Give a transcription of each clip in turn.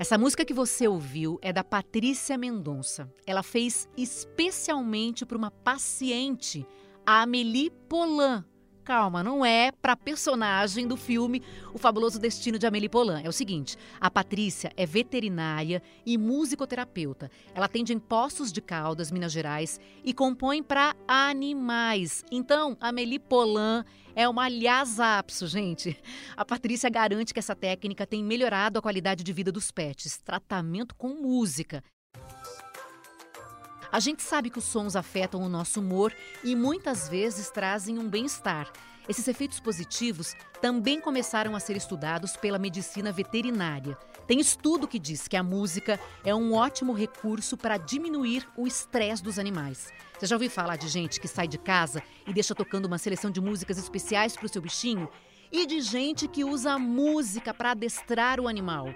Essa música que você ouviu é da Patrícia Mendonça. Ela fez especialmente para uma paciente, a Amélie Polan. Calma, não é para personagem do filme O Fabuloso Destino de Amélie Polan. É o seguinte: a Patrícia é veterinária e musicoterapeuta. Ela atende em Poços de Caldas, Minas Gerais, e compõe para animais. Então, Amélie Polan é uma apso, gente. A Patrícia garante que essa técnica tem melhorado a qualidade de vida dos pets. Tratamento com música. A gente sabe que os sons afetam o nosso humor e muitas vezes trazem um bem-estar. Esses efeitos positivos também começaram a ser estudados pela medicina veterinária. Tem estudo que diz que a música é um ótimo recurso para diminuir o estresse dos animais. Você já ouviu falar de gente que sai de casa e deixa tocando uma seleção de músicas especiais para o seu bichinho? E de gente que usa a música para adestrar o animal?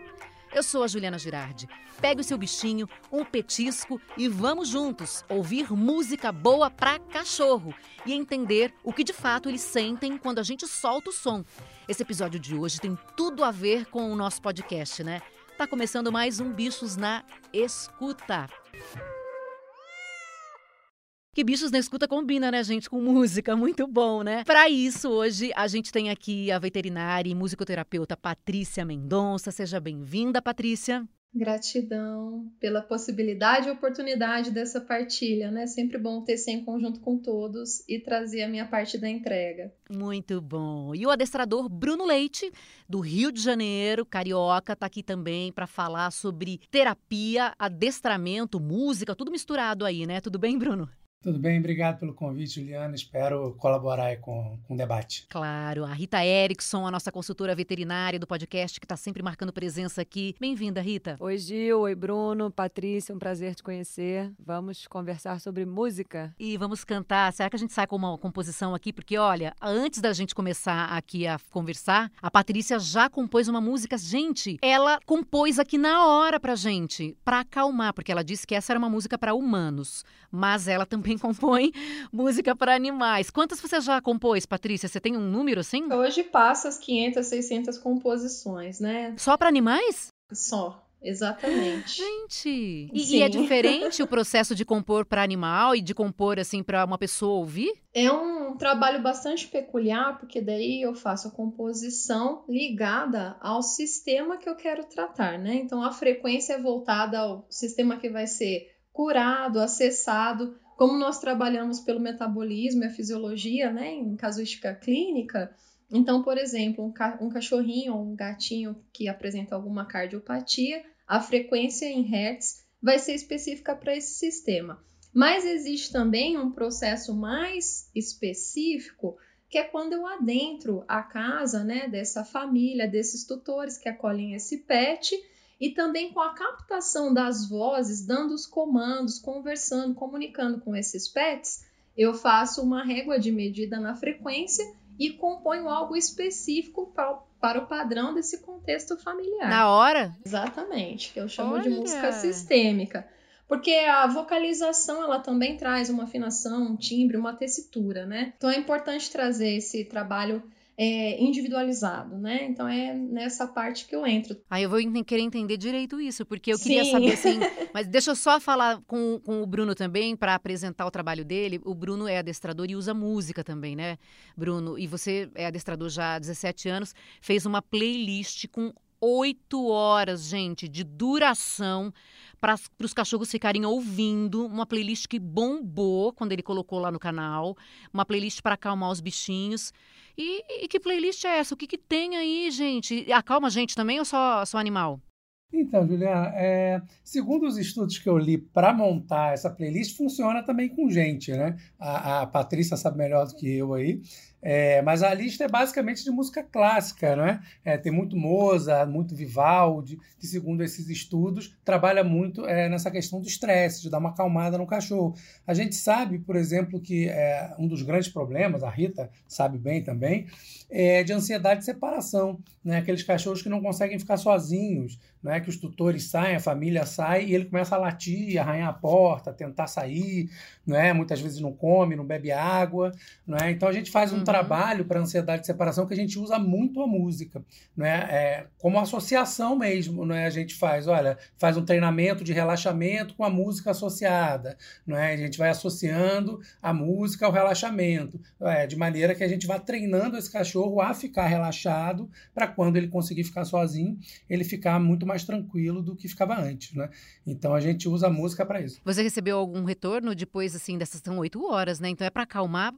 Eu sou a Juliana Girardi. Pegue o seu bichinho, um petisco e vamos juntos ouvir música boa para cachorro e entender o que de fato eles sentem quando a gente solta o som. Esse episódio de hoje tem tudo a ver com o nosso podcast, né? Tá começando mais um Bichos na Escuta. Que bichos na escuta combina, né, gente, com música, muito bom, né? Para isso, hoje a gente tem aqui a veterinária e musicoterapeuta Patrícia Mendonça. Seja bem-vinda, Patrícia. Gratidão pela possibilidade e oportunidade dessa partilha, né? Sempre bom ter ser em conjunto com todos e trazer a minha parte da entrega. Muito bom. E o adestrador Bruno Leite, do Rio de Janeiro, carioca, está aqui também para falar sobre terapia, adestramento, música, tudo misturado aí, né? Tudo bem, Bruno? Tudo bem, obrigado pelo convite, Juliana. Espero colaborar com, com o debate. Claro. A Rita Erickson, a nossa consultora veterinária do podcast, que está sempre marcando presença aqui. Bem-vinda, Rita. Oi, Gil. Oi, Bruno. Patrícia, um prazer te conhecer. Vamos conversar sobre música. E vamos cantar. Será que a gente sai com uma composição aqui? Porque, olha, antes da gente começar aqui a conversar, a Patrícia já compôs uma música. Gente, ela compôs aqui na hora pra gente, pra acalmar, porque ela disse que essa era uma música para humanos. Mas ela também também compõe música para animais. Quantas você já compôs, Patrícia? Você tem um número assim? Hoje passa as 500, 600 composições, né? Só para animais? Só. Exatamente. Gente, e, e, é diferente o processo de compor para animal e de compor assim para uma pessoa ouvir? É um trabalho bastante peculiar, porque daí eu faço a composição ligada ao sistema que eu quero tratar, né? Então a frequência é voltada ao sistema que vai ser curado, acessado como nós trabalhamos pelo metabolismo e a fisiologia, né, em casuística clínica, então, por exemplo, um, ca um cachorrinho ou um gatinho que apresenta alguma cardiopatia, a frequência em hertz vai ser específica para esse sistema. Mas existe também um processo mais específico, que é quando eu adentro a casa né, dessa família, desses tutores que acolhem esse pet e também com a captação das vozes, dando os comandos, conversando, comunicando com esses pets, eu faço uma régua de medida na frequência e componho algo específico para, para o padrão desse contexto familiar. Na hora? Exatamente, que eu chamo Olha. de música sistêmica. Porque a vocalização ela também traz uma afinação, um timbre, uma tessitura, né? Então é importante trazer esse trabalho é, individualizado, né? Então é nessa parte que eu entro. Aí eu vou querer entender direito isso, porque eu queria Sim. saber assim. mas deixa eu só falar com, com o Bruno também para apresentar o trabalho dele. O Bruno é adestrador e usa música também, né, Bruno? E você é adestrador já há 17 anos, fez uma playlist com oito horas, gente, de duração para os cachorros ficarem ouvindo. Uma playlist que bombou quando ele colocou lá no canal. Uma playlist para acalmar os bichinhos. E, e, que playlist é essa? O que, que tem aí, gente? Acalma a gente também ou só, só animal? Então, Juliana, é, segundo os estudos que eu li para montar essa playlist, funciona também com gente, né? A, a Patrícia sabe melhor do que eu aí. É, mas a lista é basicamente de música clássica, né? É, tem muito Mozart, muito Vivaldi, que segundo esses estudos trabalha muito é, nessa questão do estresse, de dar uma acalmada no cachorro. A gente sabe, por exemplo, que é, um dos grandes problemas, a Rita sabe bem também, é de ansiedade de separação, né? Aqueles cachorros que não conseguem ficar sozinhos, né? Que os tutores saem, a família sai e ele começa a latir, arranhar a porta, tentar sair, né? Muitas vezes não come, não bebe água, né? Então a gente faz um uhum trabalho para ansiedade de separação que a gente usa muito a música, né? É, como associação mesmo, né? A gente faz, olha, faz um treinamento de relaxamento com a música associada, né? A gente vai associando a música ao relaxamento, é, de maneira que a gente vai treinando esse cachorro a ficar relaxado para quando ele conseguir ficar sozinho, ele ficar muito mais tranquilo do que ficava antes, né? Então a gente usa a música para isso. Você recebeu algum retorno depois assim dessas são oito horas, né? Então é para acalmar,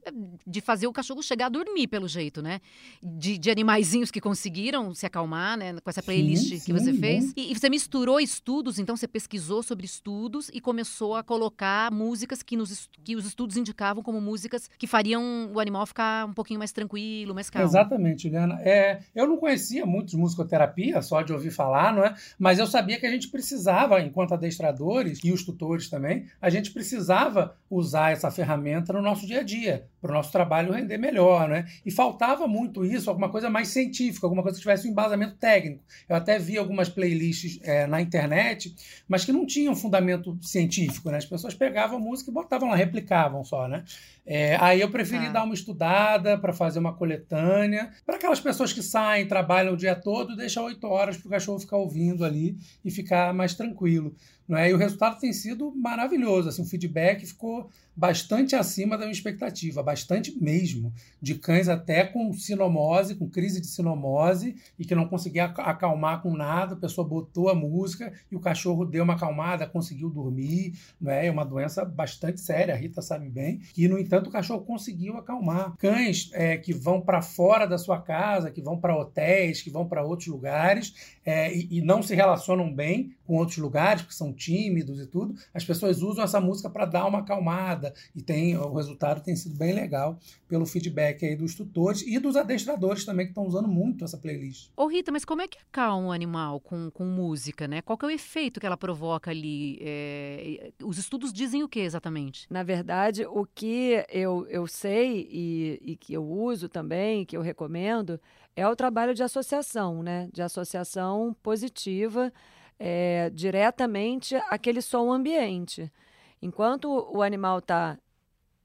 de fazer o cachorro chegar a dormir pelo jeito, né? De, de animaizinhos que conseguiram se acalmar, né? Com essa playlist sim, que você fez. E, e, você misturou estudos, então você pesquisou sobre estudos e começou a colocar músicas que, nos, que os estudos indicavam como músicas que fariam o animal ficar um pouquinho mais tranquilo, mais calmo. Exatamente, Juliana. É, eu não conhecia muito de musicoterapia, só de ouvir falar, não é? Mas eu sabia que a gente precisava, enquanto adestradores e os tutores também, a gente precisava usar essa ferramenta no nosso dia a dia, para o nosso trabalho render melhor, né? E faltava muito isso, alguma coisa mais científica, alguma coisa que tivesse um embasamento técnico. Eu até vi algumas playlists é, na internet, mas que não tinham fundamento científico, né? As pessoas pegavam a música e botavam lá, replicavam só, né? É, aí eu preferi ah. dar uma estudada para fazer uma coletânea. Para aquelas pessoas que saem, trabalham o dia todo, deixa oito horas para o cachorro ficar ouvindo ali e ficar mais tranquilo. Não é? E o resultado tem sido maravilhoso. Assim, o feedback ficou bastante acima da minha expectativa, bastante mesmo, de cães até com sinomose, com crise de sinomose e que não conseguia acalmar com nada, a pessoa botou a música e o cachorro deu uma acalmada, conseguiu dormir, não é? É uma doença bastante séria, a Rita sabe bem, e no entanto o cachorro conseguiu acalmar. Cães é, que vão para fora da sua casa, que vão para hotéis, que vão para outros lugares é, e, e não se relacionam bem com outros lugares, que são tímidos e tudo, as pessoas usam essa música para dar uma acalmada e tem o resultado tem sido bem legal pelo feedback aí dos tutores e dos adestradores também que estão usando muito essa playlist. Ô Rita, mas como é que acalma um animal com, com música, né? Qual que é o efeito que ela provoca ali? É, os estudos dizem o que exatamente? Na verdade, o que eu, eu sei e, e que eu uso também, que eu recomendo, é o trabalho de associação, né? De associação positiva é, diretamente aquele som ambiente. Enquanto o animal está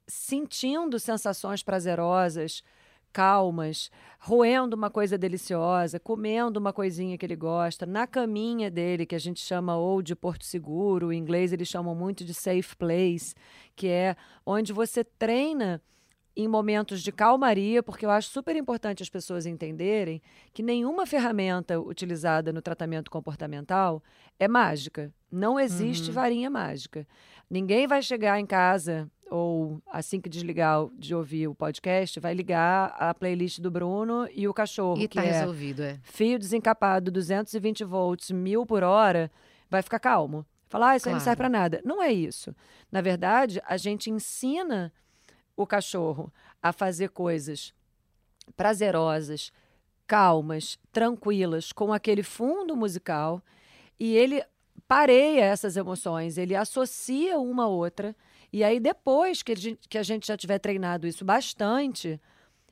sentindo sensações prazerosas, calmas, roendo uma coisa deliciosa, comendo uma coisinha que ele gosta, na caminha dele, que a gente chama ou de porto seguro, em inglês eles chamam muito de safe place, que é onde você treina em momentos de calmaria, porque eu acho super importante as pessoas entenderem que nenhuma ferramenta utilizada no tratamento comportamental é mágica. Não existe uhum. varinha mágica. Ninguém vai chegar em casa ou assim que desligar de ouvir o podcast, vai ligar a playlist do Bruno e o cachorro. E tá é resolvido, é. Fio desencapado, 220 volts, mil por hora, vai ficar calmo. Falar, ah, isso claro. aí não serve para nada. Não é isso. Na verdade, a gente ensina o cachorro a fazer coisas prazerosas, calmas, tranquilas, com aquele fundo musical, e ele pareia essas emoções, ele associa uma a outra, e aí depois que a gente, que a gente já tiver treinado isso bastante,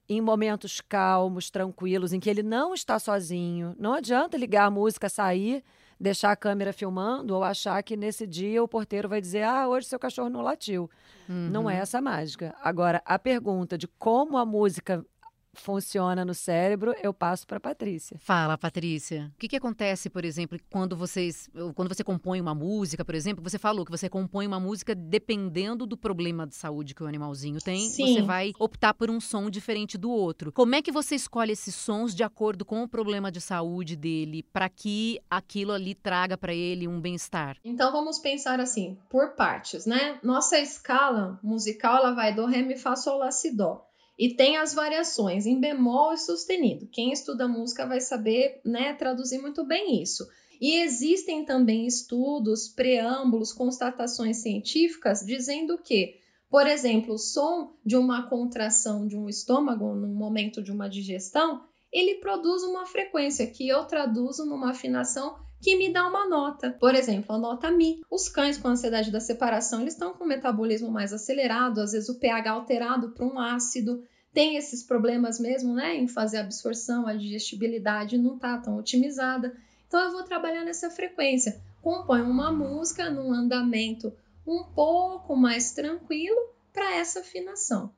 em momentos calmos, tranquilos, em que ele não está sozinho, não adianta ligar a música, sair deixar a câmera filmando ou achar que nesse dia o porteiro vai dizer: ah, hoje seu cachorro não latiu. Uhum. Não é essa a mágica. Agora, a pergunta de como a música funciona no cérebro, eu passo para Patrícia. Fala, Patrícia. O que, que acontece, por exemplo, quando vocês, quando você compõe uma música, por exemplo, você falou que você compõe uma música dependendo do problema de saúde que o animalzinho tem, Sim. você vai optar por um som diferente do outro. Como é que você escolhe esses sons de acordo com o problema de saúde dele, para que aquilo ali traga para ele um bem-estar? Então vamos pensar assim, por partes, né? Nossa escala musical ela vai do ré mi fá sol lá si dó. E tem as variações em bemol e sustenido. Quem estuda música vai saber né, traduzir muito bem isso. E existem também estudos, preâmbulos, constatações científicas dizendo que, por exemplo, o som de uma contração de um estômago no momento de uma digestão, ele produz uma frequência que eu traduzo numa afinação que me dá uma nota. Por exemplo, a nota Mi. Os cães com ansiedade da separação, eles estão com o metabolismo mais acelerado, às vezes o pH alterado para um ácido. Tem esses problemas mesmo, né, em fazer a absorção, a digestibilidade não está tão otimizada. Então eu vou trabalhar nessa frequência. Compõe uma música num andamento um pouco mais tranquilo para essa afinação.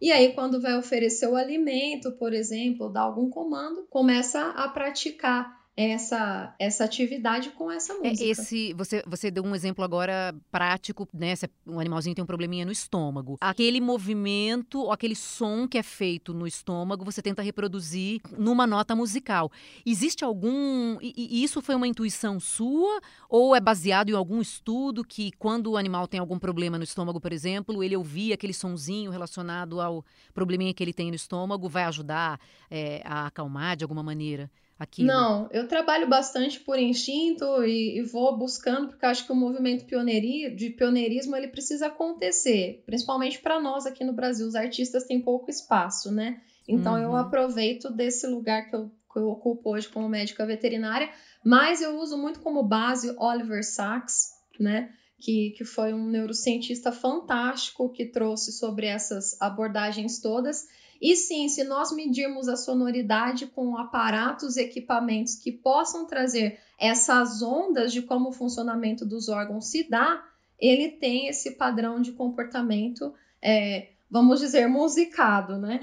E aí, quando vai oferecer o alimento, por exemplo, dar algum comando, começa a praticar essa, essa atividade com essa é, música. Esse, você, você deu um exemplo agora prático, né? Se um animalzinho tem um probleminha no estômago. Aquele movimento, ou aquele som que é feito no estômago, você tenta reproduzir numa nota musical. Existe algum. E, e isso foi uma intuição sua? Ou é baseado em algum estudo que, quando o animal tem algum problema no estômago, por exemplo, ele ouvir aquele sonzinho relacionado ao probleminha que ele tem no estômago, vai ajudar é, a acalmar de alguma maneira? Aquilo? Não, eu trabalho bastante por instinto e, e vou buscando, porque acho que o movimento pioneiri, de pioneirismo ele precisa acontecer, principalmente para nós aqui no Brasil. Os artistas têm pouco espaço, né? Então uhum. eu aproveito desse lugar que eu, que eu ocupo hoje como médica veterinária, mas eu uso muito como base Oliver Sacks, né? Que, que foi um neurocientista fantástico que trouxe sobre essas abordagens todas. E sim, se nós medirmos a sonoridade com aparatos e equipamentos que possam trazer essas ondas de como o funcionamento dos órgãos se dá, ele tem esse padrão de comportamento, é, vamos dizer, musicado, né?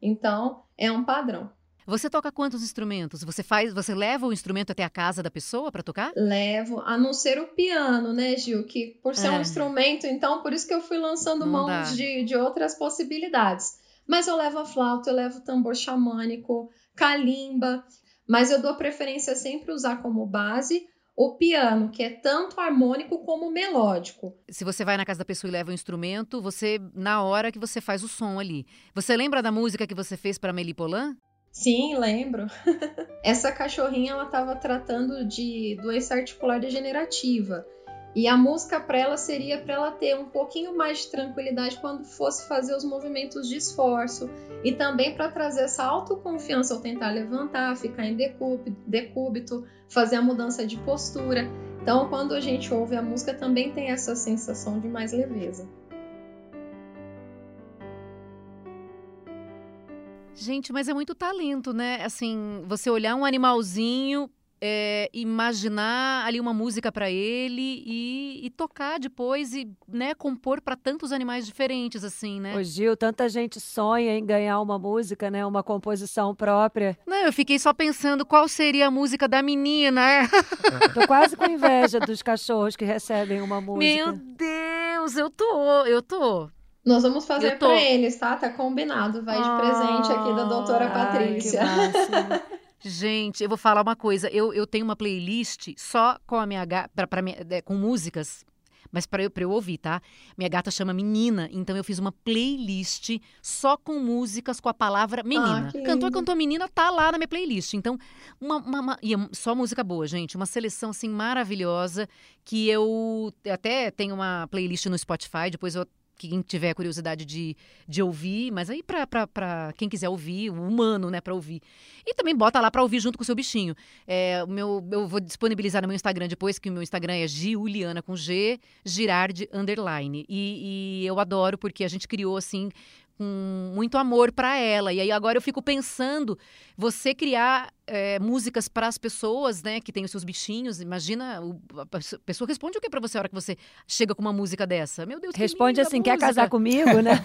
Então, é um padrão. Você toca quantos instrumentos? Você faz, você leva o instrumento até a casa da pessoa para tocar? Levo, a não ser o piano, né, Gil? Que por ser é. um instrumento, então por isso que eu fui lançando não mãos de, de outras possibilidades. Mas eu levo a flauta, eu levo tambor xamânico, calimba, mas eu dou preferência sempre usar como base o piano, que é tanto harmônico como melódico. Se você vai na casa da pessoa e leva um instrumento, você na hora que você faz o som ali. Você lembra da música que você fez para Melipolan? Sim, lembro. Essa cachorrinha ela estava tratando de doença articular degenerativa. E a música para ela seria para ela ter um pouquinho mais de tranquilidade quando fosse fazer os movimentos de esforço e também para trazer essa autoconfiança ao tentar levantar, ficar em decúbito, fazer a mudança de postura. Então, quando a gente ouve a música, também tem essa sensação de mais leveza. Gente, mas é muito talento, né? Assim, você olhar um animalzinho é, imaginar ali uma música para ele e, e, tocar depois e né, compor para tantos animais diferentes, assim, né? Ô Gil, tanta gente sonha em ganhar uma música, né? Uma composição própria. Não, eu fiquei só pensando qual seria a música da menina. tô quase com inveja dos cachorros que recebem uma música. Meu Deus, eu tô, eu tô. Nós vamos fazer tô... para eles, tá? Tá combinado. Vai de presente aqui da doutora Patrícia. Ai, Gente, eu vou falar uma coisa. Eu, eu tenho uma playlist só com a minha gata, é, com músicas, mas para eu, eu ouvir, tá? Minha gata chama Menina, então eu fiz uma playlist só com músicas com a palavra menina. Ah, cantor, cantor menina tá lá na minha playlist. Então, uma, uma, uma, e é só música boa, gente. Uma seleção assim maravilhosa que eu até tenho uma playlist no Spotify, depois eu quem tiver curiosidade de, de ouvir, mas aí para quem quiser ouvir, o humano, né, para ouvir. E também bota lá para ouvir junto com o seu bichinho. É, meu, eu vou disponibilizar no meu Instagram depois, que o meu Instagram é Giuliana com G, Girardi underline. E, e eu adoro porque a gente criou assim com muito amor para ela. E aí agora eu fico pensando, você criar é, músicas para as pessoas, né, que têm os seus bichinhos. Imagina, o, a pessoa responde o que para você a hora que você chega com uma música dessa? Meu Deus, responde assim, música. quer casar comigo, né?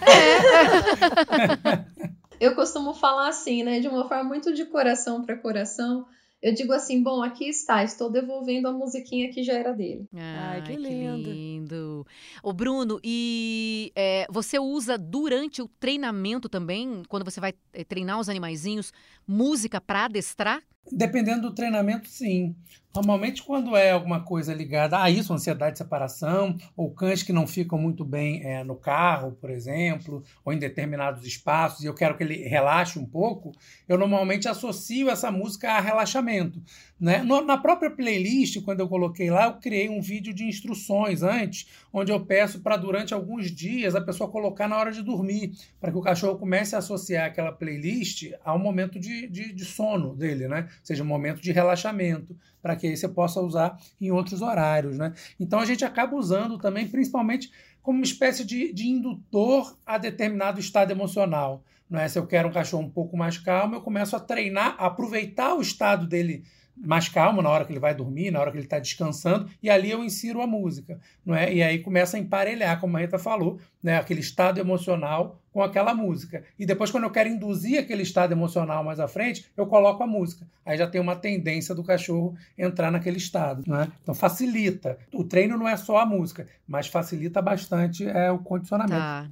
É. eu costumo falar assim, né, de uma forma muito de coração para coração eu digo assim, bom, aqui está, estou devolvendo a musiquinha que já era dele. Ai, que, lindo. que lindo. Ô, Bruno, e é, você usa durante o treinamento também, quando você vai é, treinar os animaizinhos, música para adestrar? Dependendo do treinamento, sim. Normalmente, quando é alguma coisa ligada a isso, ansiedade de separação, ou cães que não ficam muito bem é, no carro, por exemplo, ou em determinados espaços, e eu quero que ele relaxe um pouco, eu normalmente associo essa música a relaxamento. Né? na própria playlist, quando eu coloquei lá, eu criei um vídeo de instruções antes, onde eu peço para durante alguns dias a pessoa colocar na hora de dormir, para que o cachorro comece a associar aquela playlist ao momento de, de, de sono dele, né? Seja um momento de relaxamento, para que aí você possa usar em outros horários. Né? Então a gente acaba usando também, principalmente, como uma espécie de, de indutor a determinado estado emocional. Não é? Se eu quero um cachorro um pouco mais calmo, eu começo a treinar, a aproveitar o estado dele mais calmo na hora que ele vai dormir, na hora que ele está descansando, e ali eu insiro a música, não é? E aí começa a emparelhar, como a Rita falou, né? Aquele estado emocional com aquela música. E depois, quando eu quero induzir aquele estado emocional mais à frente, eu coloco a música. Aí já tem uma tendência do cachorro entrar naquele estado. Né? Então facilita. O treino não é só a música, mas facilita bastante é, o condicionamento. Tá.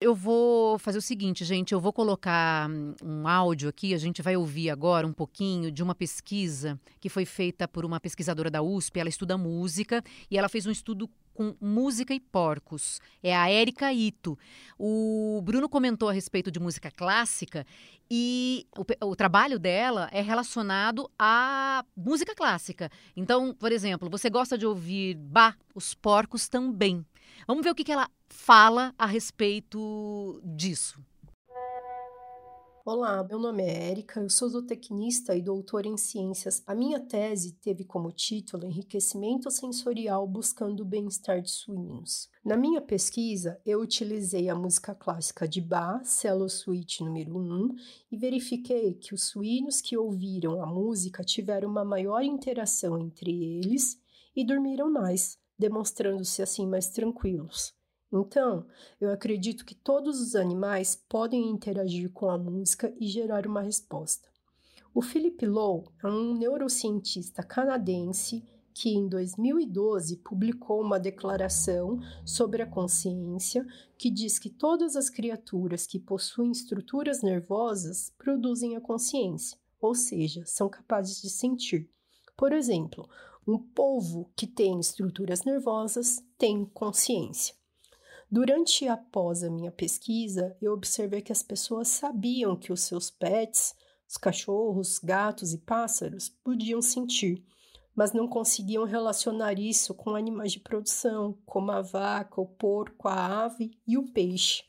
Eu vou fazer o seguinte, gente. Eu vou colocar hum, um áudio aqui. A gente vai ouvir agora um pouquinho de uma pesquisa que foi feita por uma pesquisadora da USP. Ela estuda música e ela fez um estudo com música e porcos. É a Érica Ito. O Bruno comentou a respeito de música clássica e o, o, trabalho dela é relacionado à música clássica. Então, por exemplo, você gosta de ouvir Bach? Os porcos também. Vamos ver o que, que ela fala a respeito disso. Olá, meu nome é Érica, eu sou zootecnista e doutora em ciências. A minha tese teve como título Enriquecimento Sensorial Buscando o Bem-Estar de Suínos. Na minha pesquisa, eu utilizei a música clássica de Bach, Cello Suite número 1, e verifiquei que os suínos que ouviram a música tiveram uma maior interação entre eles e dormiram mais, demonstrando-se assim mais tranquilos. Então, eu acredito que todos os animais podem interagir com a música e gerar uma resposta. O Philip Lowe é um neurocientista canadense que em 2012 publicou uma declaração sobre a consciência que diz que todas as criaturas que possuem estruturas nervosas produzem a consciência, ou seja, são capazes de sentir. Por exemplo, um polvo que tem estruturas nervosas tem consciência. Durante e após a minha pesquisa, eu observei que as pessoas sabiam que os seus pets, os cachorros, gatos e pássaros, podiam sentir, mas não conseguiam relacionar isso com animais de produção, como a vaca, o porco, a ave e o peixe.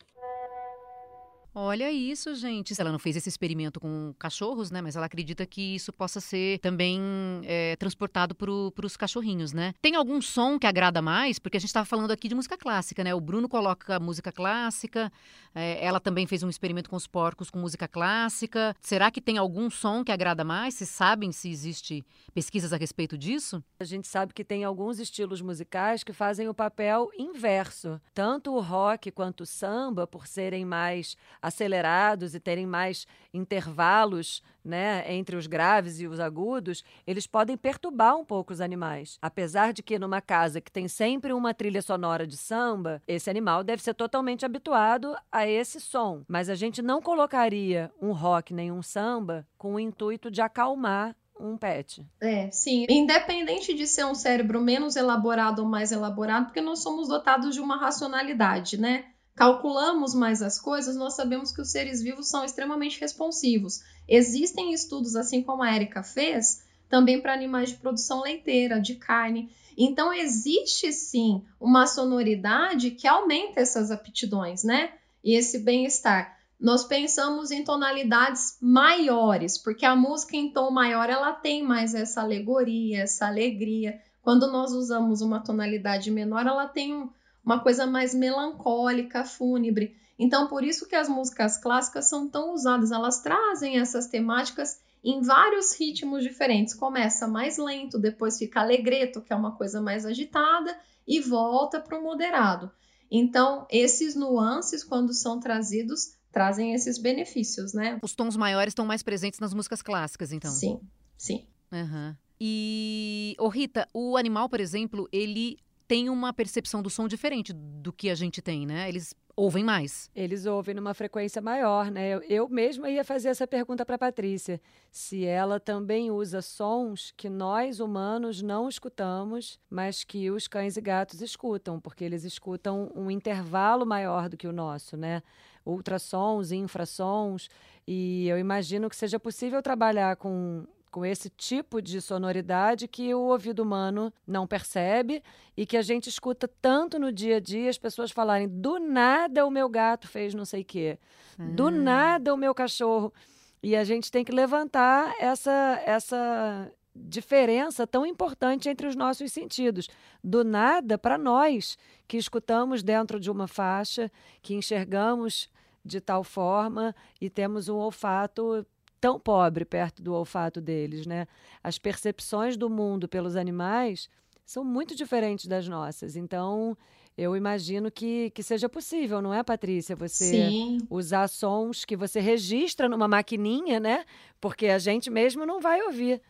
Olha isso, gente. Ela não fez esse experimento com cachorros, né? Mas ela acredita que isso possa ser também é, transportado para os cachorrinhos, né? Tem algum som que agrada mais? Porque a gente estava falando aqui de música clássica, né? O Bruno coloca música clássica, é, ela também fez um experimento com os porcos com música clássica. Será que tem algum som que agrada mais? Vocês sabem se existe pesquisas a respeito disso? A gente sabe que tem alguns estilos musicais que fazem o papel inverso. Tanto o rock quanto o samba, por serem mais acelerados e terem mais intervalos né, entre os graves e os agudos, eles podem perturbar um pouco os animais. Apesar de que numa casa que tem sempre uma trilha sonora de samba, esse animal deve ser totalmente habituado a esse som. Mas a gente não colocaria um rock nem um samba com o intuito de acalmar um pet. É, sim. Independente de ser um cérebro menos elaborado ou mais elaborado, porque nós somos dotados de uma racionalidade, né? Calculamos mais as coisas, nós sabemos que os seres vivos são extremamente responsivos. Existem estudos, assim como a Erika fez, também para animais de produção leiteira, de carne. Então, existe sim uma sonoridade que aumenta essas aptidões, né? E esse bem-estar. Nós pensamos em tonalidades maiores, porque a música em tom maior ela tem mais essa alegoria, essa alegria. Quando nós usamos uma tonalidade menor, ela tem um, uma coisa mais melancólica, fúnebre. Então, por isso que as músicas clássicas são tão usadas, elas trazem essas temáticas em vários ritmos diferentes. Começa mais lento, depois fica alegreto, que é uma coisa mais agitada, e volta para o moderado. Então, esses nuances, quando são trazidos, trazem esses benefícios, né? Os tons maiores estão mais presentes nas músicas clássicas, então. Sim, sim. Uhum. E, ô Rita, o animal, por exemplo, ele tem uma percepção do som diferente do que a gente tem, né? Eles ouvem mais. Eles ouvem numa frequência maior, né? Eu, eu mesma ia fazer essa pergunta para Patrícia, se ela também usa sons que nós humanos não escutamos, mas que os cães e gatos escutam, porque eles escutam um intervalo maior do que o nosso, né? Ultrassons, infrassons, e eu imagino que seja possível trabalhar com com esse tipo de sonoridade que o ouvido humano não percebe e que a gente escuta tanto no dia a dia as pessoas falarem do nada o meu gato fez não sei o quê, do ah. nada o meu cachorro e a gente tem que levantar essa essa diferença tão importante entre os nossos sentidos. Do nada para nós que escutamos dentro de uma faixa, que enxergamos de tal forma e temos um olfato tão pobre perto do olfato deles, né? As percepções do mundo pelos animais são muito diferentes das nossas. Então, eu imagino que, que seja possível, não é, Patrícia? Você Sim. usar sons que você registra numa maquininha, né? Porque a gente mesmo não vai ouvir.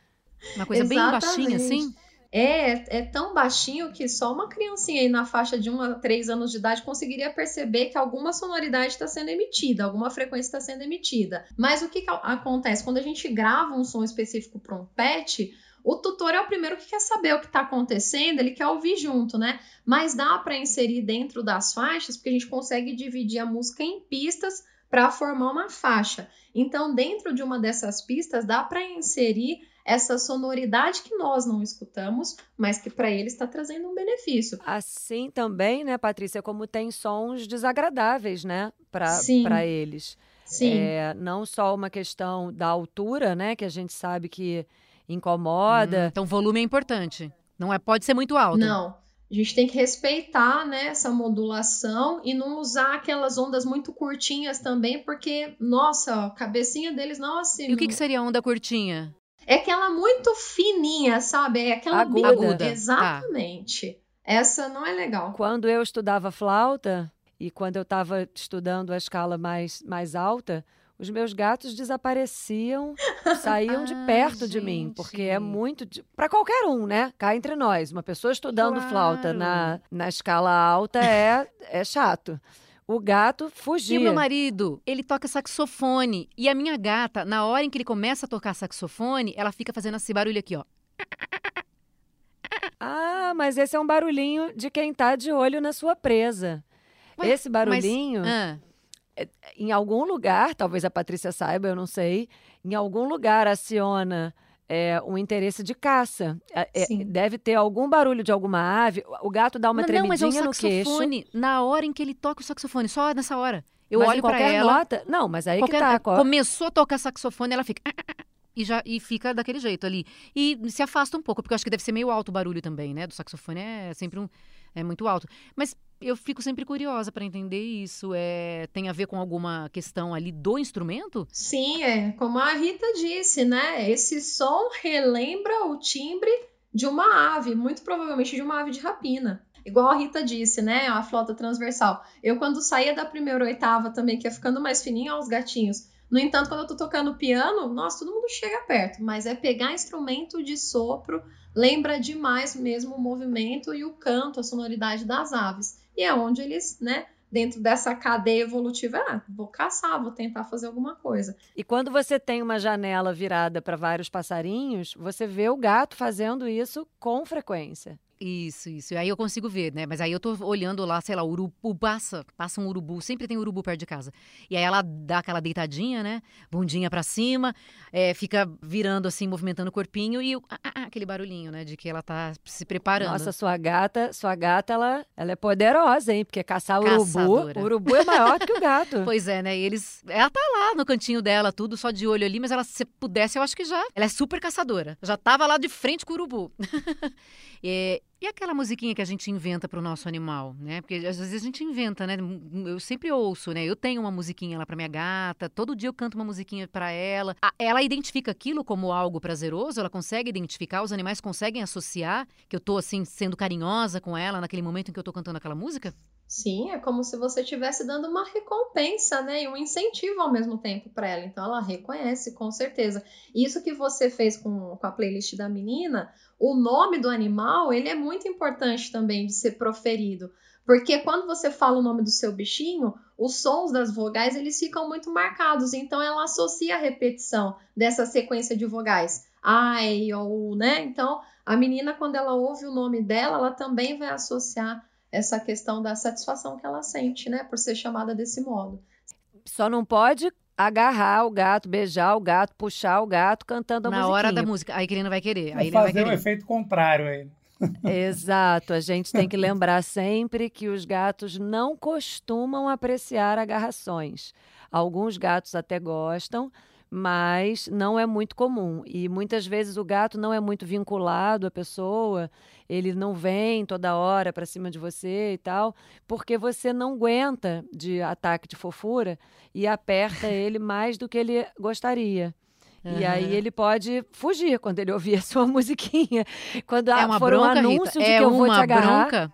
Uma coisa bem baixinha, assim? É, é tão baixinho que só uma criancinha aí na faixa de 1 a 3 anos de idade conseguiria perceber que alguma sonoridade está sendo emitida, alguma frequência está sendo emitida. Mas o que, que acontece? Quando a gente grava um som específico para um pet, o tutor é o primeiro que quer saber o que está acontecendo, ele quer ouvir junto, né? Mas dá para inserir dentro das faixas, porque a gente consegue dividir a música em pistas para formar uma faixa. Então, dentro de uma dessas pistas, dá para inserir essa sonoridade que nós não escutamos, mas que para ele está trazendo um benefício. Assim também, né, Patrícia, como tem sons desagradáveis, né, para eles. Sim. É, não só uma questão da altura, né, que a gente sabe que incomoda. Hum, então, volume é importante. Não é, pode ser muito alto. Não. A gente tem que respeitar né, essa modulação e não usar aquelas ondas muito curtinhas também, porque, nossa, a cabecinha deles não assim. E o que, que seria onda curtinha? É aquela muito fininha, sabe? É aquela aguda. Bem... Tá. Exatamente. Essa não é legal. Quando eu estudava flauta e quando eu estava estudando a escala mais, mais alta, os meus gatos desapareciam, saíam de perto de mim, porque é muito. De... Para qualquer um, né? Cá entre nós. Uma pessoa estudando claro. flauta na, na escala alta é, é chato o gato fugia. E o meu marido, ele toca saxofone. E a minha gata, na hora em que ele começa a tocar saxofone, ela fica fazendo esse barulho aqui, ó. Ah, mas esse é um barulhinho de quem tá de olho na sua presa. Ué, esse barulhinho, mas, ah. em algum lugar, talvez a Patrícia saiba, eu não sei, em algum lugar aciona é, um interesse de caça. É, é deve ter algum barulho de alguma ave. O gato dá uma não, tremidinha não, mas é o no saxofone, queixo. Na hora em que ele toca o saxofone, só nessa hora. Eu mas olho para ela. Nota, não, mas aí qualquer, que tá. Qual... Começou a tocar saxofone, ela fica. E, já, e fica daquele jeito ali. E se afasta um pouco, porque eu acho que deve ser meio alto o barulho também, né? Do saxofone é sempre um. É muito alto. Mas eu fico sempre curiosa para entender isso. É, tem a ver com alguma questão ali do instrumento? Sim, é. Como a Rita disse, né? Esse som relembra o timbre de uma ave, muito provavelmente de uma ave de rapina. Igual a Rita disse, né? A flauta transversal. Eu, quando saía da primeira oitava também, que ia ficando mais fininho, ó, os gatinhos. No entanto, quando eu tô tocando piano, nossa, todo mundo chega perto, mas é pegar instrumento de sopro, lembra demais mesmo o movimento e o canto, a sonoridade das aves. E é onde eles, né, dentro dessa cadeia evolutiva, ah, vou caçar, vou tentar fazer alguma coisa. E quando você tem uma janela virada para vários passarinhos, você vê o gato fazendo isso com frequência. Isso, isso. Aí eu consigo ver, né? Mas aí eu tô olhando lá, sei lá, o urubu passa, passa um urubu, sempre tem urubu perto de casa. E aí ela dá aquela deitadinha, né? Bundinha para cima, é, fica virando assim, movimentando o corpinho e ah, ah, aquele barulhinho, né? De que ela tá se preparando. Nossa, sua gata, sua gata, ela, ela é poderosa, hein? Porque caçar Caçadora. urubu, o urubu é maior que o gato. pois é, né? E eles, ela tá lá no cantinho dela, tudo só de olho ali, mas ela se pudesse, eu acho que já, ela é super caçadora. Já tava lá de frente com o urubu. e, e aquela musiquinha que a gente inventa para o nosso animal, né? Porque às vezes a gente inventa, né? Eu sempre ouço, né? Eu tenho uma musiquinha lá para minha gata, todo dia eu canto uma musiquinha para ela. Ela identifica aquilo como algo prazeroso, ela consegue identificar, os animais conseguem associar que eu tô assim sendo carinhosa com ela naquele momento em que eu tô cantando aquela música? Sim, é como se você estivesse dando uma recompensa, né? E um incentivo ao mesmo tempo para ela. Então ela reconhece, com certeza. Isso que você fez com, com a playlist da menina, o nome do animal, ele é muito importante também de ser proferido. Porque quando você fala o nome do seu bichinho, os sons das vogais eles ficam muito marcados. Então ela associa a repetição dessa sequência de vogais. Ai, ou, né? Então a menina, quando ela ouve o nome dela, ela também vai associar essa questão da satisfação que ela sente, né, por ser chamada desse modo. Só não pode agarrar o gato, beijar o gato, puxar o gato cantando a Na musiquinha. hora da música. Aí que ele não vai querer. Aí vai fazer vai querer. um efeito contrário aí. Exato. A gente tem que lembrar sempre que os gatos não costumam apreciar agarrações. Alguns gatos até gostam, mas não é muito comum. E muitas vezes o gato não é muito vinculado à pessoa, ele não vem toda hora para cima de você e tal, porque você não aguenta de ataque de fofura e aperta ele mais do que ele gostaria. Uhum. E aí ele pode fugir quando ele ouvir a sua musiquinha. Quando é uma for bronca, um anúncio Rita. de é que eu vou te uma agarrar. Bronca?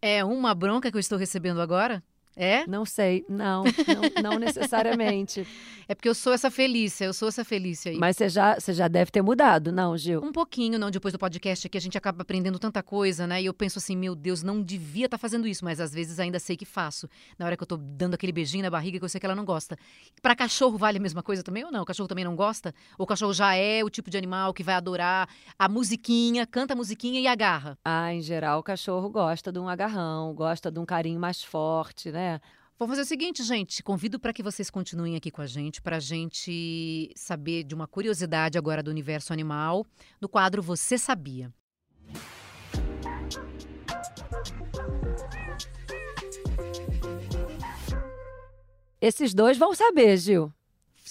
É uma bronca que eu estou recebendo agora? É? Não sei, não, não, não necessariamente. É porque eu sou essa Felícia, eu sou essa Felícia aí. Mas você já, você já deve ter mudado, não, Gil? Um pouquinho, não. Depois do podcast aqui, a gente acaba aprendendo tanta coisa, né? E eu penso assim, meu Deus, não devia estar tá fazendo isso, mas às vezes ainda sei que faço. Na hora que eu tô dando aquele beijinho na barriga, que eu sei que ela não gosta. Para cachorro vale a mesma coisa também ou não? O cachorro também não gosta? Ou o cachorro já é o tipo de animal que vai adorar a musiquinha, canta a musiquinha e agarra? Ah, em geral, o cachorro gosta de um agarrão, gosta de um carinho mais forte, né? Vamos fazer o seguinte, gente. Convido para que vocês continuem aqui com a gente, para a gente saber de uma curiosidade agora do universo animal, no quadro Você Sabia. Esses dois vão saber, Gil.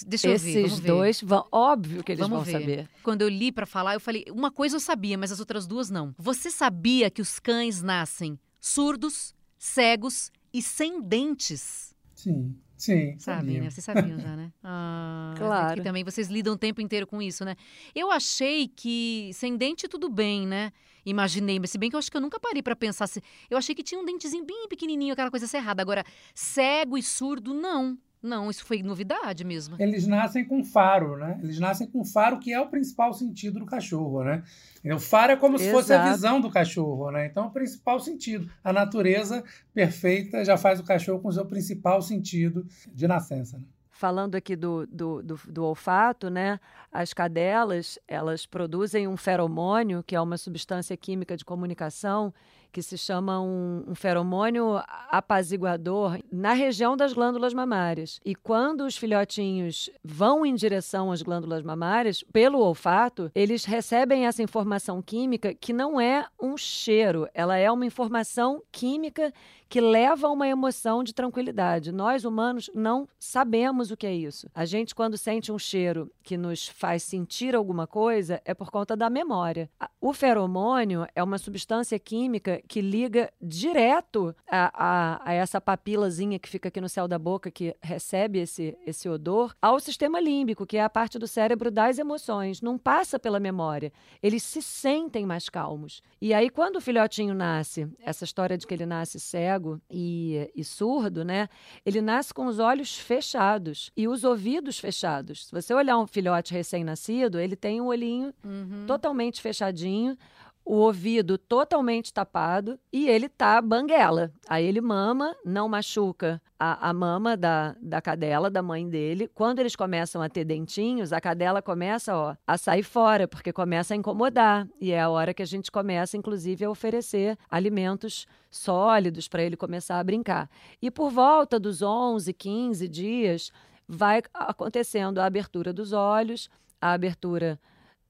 Deixa eu Esses ver. Esses dois vão, óbvio que eles vamos vão ver. saber. Quando eu li para falar, eu falei, uma coisa eu sabia, mas as outras duas não. Você sabia que os cães nascem surdos, cegos e sem dentes. Sim, sim. Sabem, né? Vocês sabiam já, né? Ah, Claro. Que também vocês lidam o tempo inteiro com isso, né? Eu achei que sem dente tudo bem, né? Imaginei, mas se bem que eu acho que eu nunca parei pra pensar se. Eu achei que tinha um dentezinho bem pequenininho, aquela coisa cerrada. Agora, cego e surdo, não. Não, isso foi novidade mesmo. Eles nascem com faro, né? Eles nascem com faro, que é o principal sentido do cachorro, né? O faro é como se fosse a Exato. visão do cachorro, né? Então, é o principal sentido. A natureza perfeita já faz o cachorro com o seu principal sentido de nascença. Né? Falando aqui do, do, do, do olfato, né? As cadelas, elas produzem um feromônio, que é uma substância química de comunicação, que se chama um, um feromônio apaziguador na região das glândulas mamárias. E quando os filhotinhos vão em direção às glândulas mamárias, pelo olfato, eles recebem essa informação química que não é um cheiro, ela é uma informação química que leva a uma emoção de tranquilidade. Nós, humanos, não sabemos o que é isso. A gente, quando sente um cheiro que nos faz sentir alguma coisa, é por conta da memória. O feromônio é uma substância química que liga direto a, a- a essa papilazinha que fica aqui no céu da boca, que recebe esse, esse odor, ao sistema límbico, que é a parte do cérebro das emoções. Não passa pela memória. Eles se sentem mais calmos. E aí, quando o filhotinho nasce, essa história de que ele nasce cego e, e surdo, né? Ele nasce com os olhos fechados e os ouvidos fechados. Se você olhar um filhote recém-nascido, ele tem um olhinho Uhum. totalmente fechadinho, o ouvido totalmente tapado e ele tá banguela. Aí ele mama, não machuca a, a mama da, da cadela, da mãe dele. Quando eles começam a ter dentinhos, a cadela começa ó, a sair fora, porque começa a incomodar. E é a hora que a gente começa, inclusive, a oferecer alimentos sólidos para ele começar a brincar. E por volta dos 11, 15 dias, vai acontecendo a abertura dos olhos, a abertura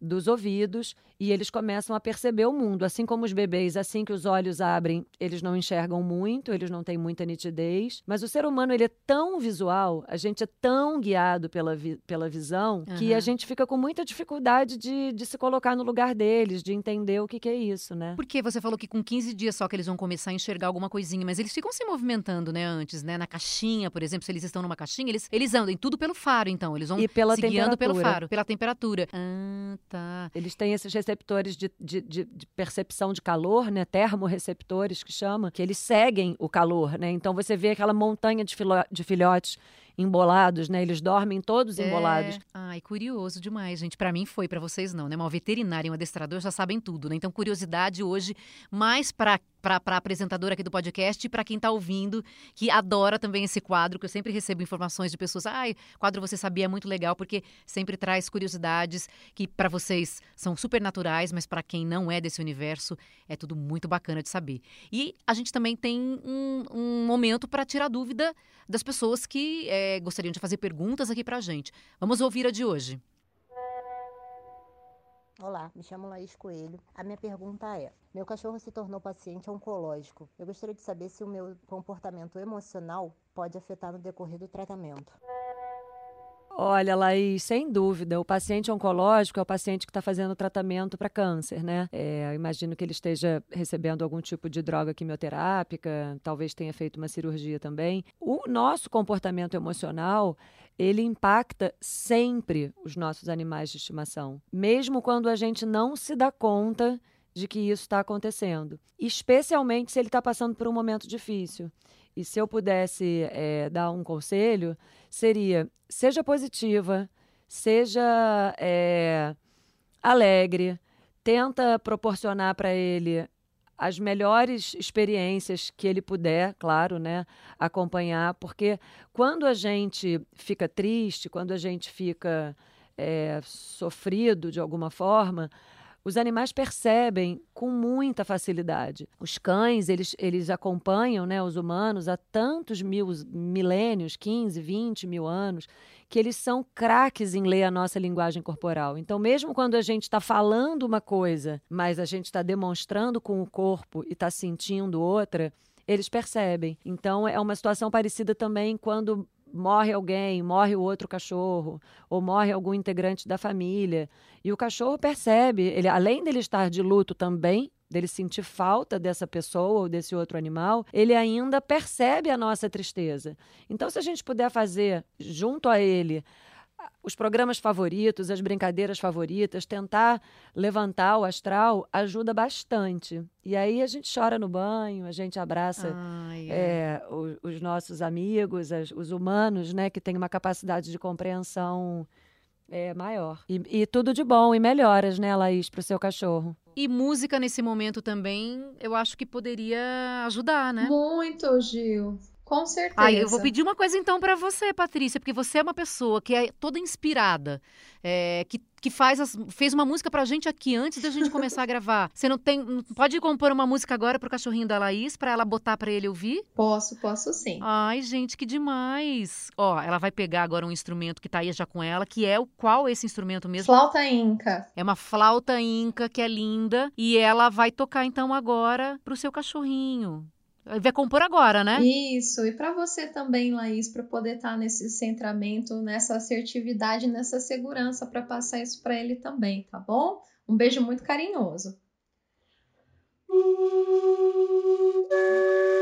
dos ouvidos e eles começam a perceber o mundo. Assim como os bebês, assim que os olhos abrem, eles não enxergam muito, eles não têm muita nitidez. Mas o ser humano, ele é tão visual, a gente é tão guiado pela, vi- pela visão, que Aham. a gente fica com muita dificuldade de, de se colocar no lugar deles, de entender o que, que é isso, né? Porque você falou que com 15 dias só que eles vão começar a enxergar alguma coisinha, mas eles ficam se movimentando, né, antes, né? Na caixinha, por exemplo, se eles estão numa caixinha, eles, eles andam tudo pelo faro, então. Eles vão E pela se guiando pelo faro, pela temperatura. Ah, tá. Eles têm esses receptores de, de, de- de percepção de calor, né? Termorreceptores que chama, que eles seguem o calor, né? Então você vê aquela montanha de, de filhotes embolados, né? Eles dormem todos embolados. É. Ai, curioso demais, gente. Pra mim foi, pra vocês não, né? Uma veterinária e um adestrador já sabem tudo, né? Então, curiosidade hoje, mais pra, pra, pra apresentadora aqui do podcast e pra quem tá ouvindo, que adora também esse quadro, que eu sempre recebo informações de pessoas. Ai, quadro Você Sabia é muito legal, porque sempre traz curiosidades que pra vocês são super naturais, mas pra quem não é desse universo, é tudo muito bacana de saber. E a gente também tem um, um momento pra tirar dúvida das pessoas que gostariam de fazer perguntas aqui pra gente. Vamos ouvir a de hoje. Olá, me chamo Laís Coelho. A minha pergunta é: meu cachorro se tornou paciente oncológico. Eu gostaria de saber se o meu comportamento emocional pode afetar no decorrer do tratamento. Olha, Laís, sem dúvida, o paciente oncológico é o paciente que está fazendo tratamento para câncer, né? É, imagino que ele esteja recebendo algum tipo de droga quimioterápica, talvez tenha feito uma cirurgia também. O nosso comportamento emocional, ele impacta sempre os nossos animais de estimação, mesmo quando a gente não se dá conta de que isso está acontecendo, especialmente se ele está passando por um momento difícil. E se eu pudesse é, dar um conselho, seria: seja positiva, seja é, alegre, tenta proporcionar para ele as melhores experiências que ele puder, claro, né, acompanhar, porque quando a gente fica triste, quando a gente fica é, sofrido de alguma forma, os animais percebem com muita facilidade. Os cães, eles, eles acompanham né, os humanos há tantos mil milênios, 15, 20 mil anos, que eles são craques em ler a nossa linguagem corporal. Então, mesmo quando a gente está falando uma coisa, mas a gente está demonstrando com o corpo e está sentindo outra, eles percebem. Então, é uma situação parecida também quando morre alguém, morre o outro cachorro, ou morre algum integrante da família. E o cachorro percebe, ele, além dele estar de luto também, dele sentir falta dessa pessoa ou desse outro animal, ele ainda percebe a nossa tristeza. Então, se a gente puder fazer junto a ele os programas favoritos, as brincadeiras favoritas, tentar levantar o astral ajuda bastante. E aí a gente chora no banho, a gente abraça Ai, é. É, os, os, nossos amigos, as, os humanos, né, que têm uma capacidade de compreensão é, maior. E, e tudo de bom e melhoras, né, Laís, para o seu cachorro. E música nesse momento também, eu acho que poderia ajudar, né? Muito, Gil. Com certeza. Aí eu vou pedir uma coisa então para você, Patrícia, porque você é uma pessoa que é toda inspirada, é, que, que faz as, fez uma música pra gente aqui antes da gente começar a gravar. Você não tem. Pode compor uma música agora pro cachorrinho da Laís para ela botar para ele ouvir? Posso, posso sim. Ai, gente, que demais. Ó, ela vai pegar agora um instrumento que tá aí já com ela, que é o qual esse instrumento mesmo? Flauta inca. É uma flauta inca que é linda e ela vai tocar então agora pro seu cachorrinho. Vai compor agora, né? Isso. E para você também, Laís, para poder estar tá nesse centramento, nessa assertividade, nessa segurança para passar isso para ele também, tá bom? Um beijo muito carinhoso.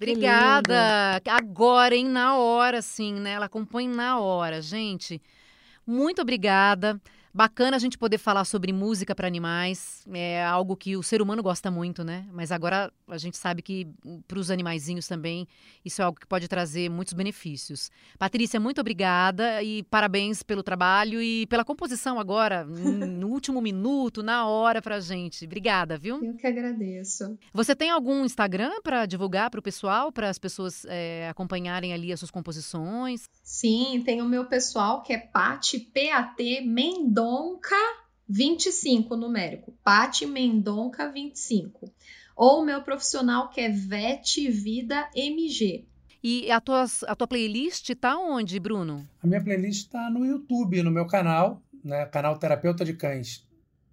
Obrigada. Agora, hein? Na hora, sim, né? Ela compõe na hora. Gente, muito obrigada. Bacana a gente poder falar sobre música para animais. É algo que o ser humano gosta muito, né? Mas agora a gente sabe que para os animaizinhos também isso é algo que pode trazer muitos benefícios. Patrícia, muito obrigada e parabéns pelo trabalho e pela composição agora, no último minuto, na hora pra gente. Obrigada, viu? Eu que agradeço. Você tem algum Instagram para divulgar para o pessoal, para as pessoas é, acompanharem ali as suas composições? Sim, tem o meu pessoal que é Pati P-A-T Mendonça Mendonca 25 numérico, Pati Mendonca 25. Ou o meu profissional que é Vet Vida MG. E a tua, a tua playlist tá onde, Bruno? A minha playlist está no YouTube, no meu canal, né, canal Terapeuta de Cães.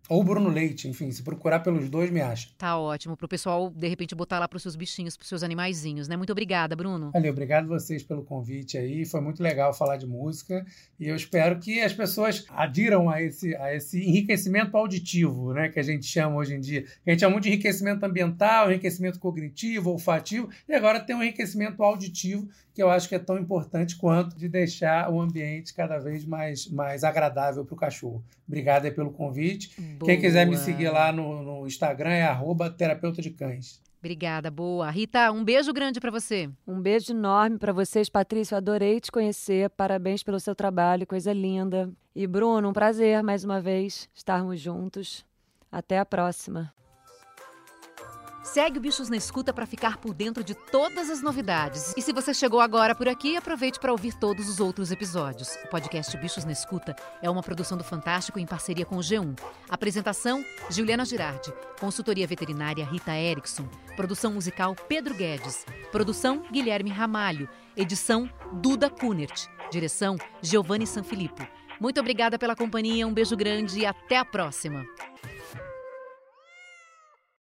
Ou Bruno Leite, enfim, se procurar pelos dois, me acha. Tá ótimo. Pro pessoal, de repente, botar lá pros seus bichinhos, pros seus animaizinhos, né? Muito obrigada, Bruno. Valeu, obrigado vocês pelo convite aí. Foi muito legal falar de música. E eu espero que as pessoas adiram a esse, a esse enriquecimento auditivo, né? Que a gente chama hoje em dia. A gente chama muito de enriquecimento ambiental, enriquecimento cognitivo, olfativo. E agora tem um enriquecimento auditivo, que eu acho que é tão importante quanto de deixar o ambiente cada vez mais, mais agradável para o cachorro. Obrigado aí pelo convite. Boa. Quem quiser me seguir lá no, no Instagram é arroba terapeuta de cães. Obrigada, boa. Rita, um beijo grande para você. Um beijo enorme para vocês, Patrícia. Eu adorei te conhecer. Parabéns pelo seu trabalho, coisa linda. E Bruno, um prazer mais uma vez estarmos juntos. Até a próxima. Segue o Bichos na Escuta para ficar por dentro de todas as novidades. E se você chegou agora por aqui, aproveite para ouvir todos os outros episódios. O podcast Bichos na Escuta é uma produção do Fantástico em parceria com o G1. Apresentação: Juliana Girardi. Consultoria veterinária Rita Erickson. Produção musical Pedro Guedes. Produção Guilherme Ramalho. Edição Duda Kunert. Direção Giovanni Sanfilippo. Muito obrigada pela companhia, um beijo grande e até a próxima.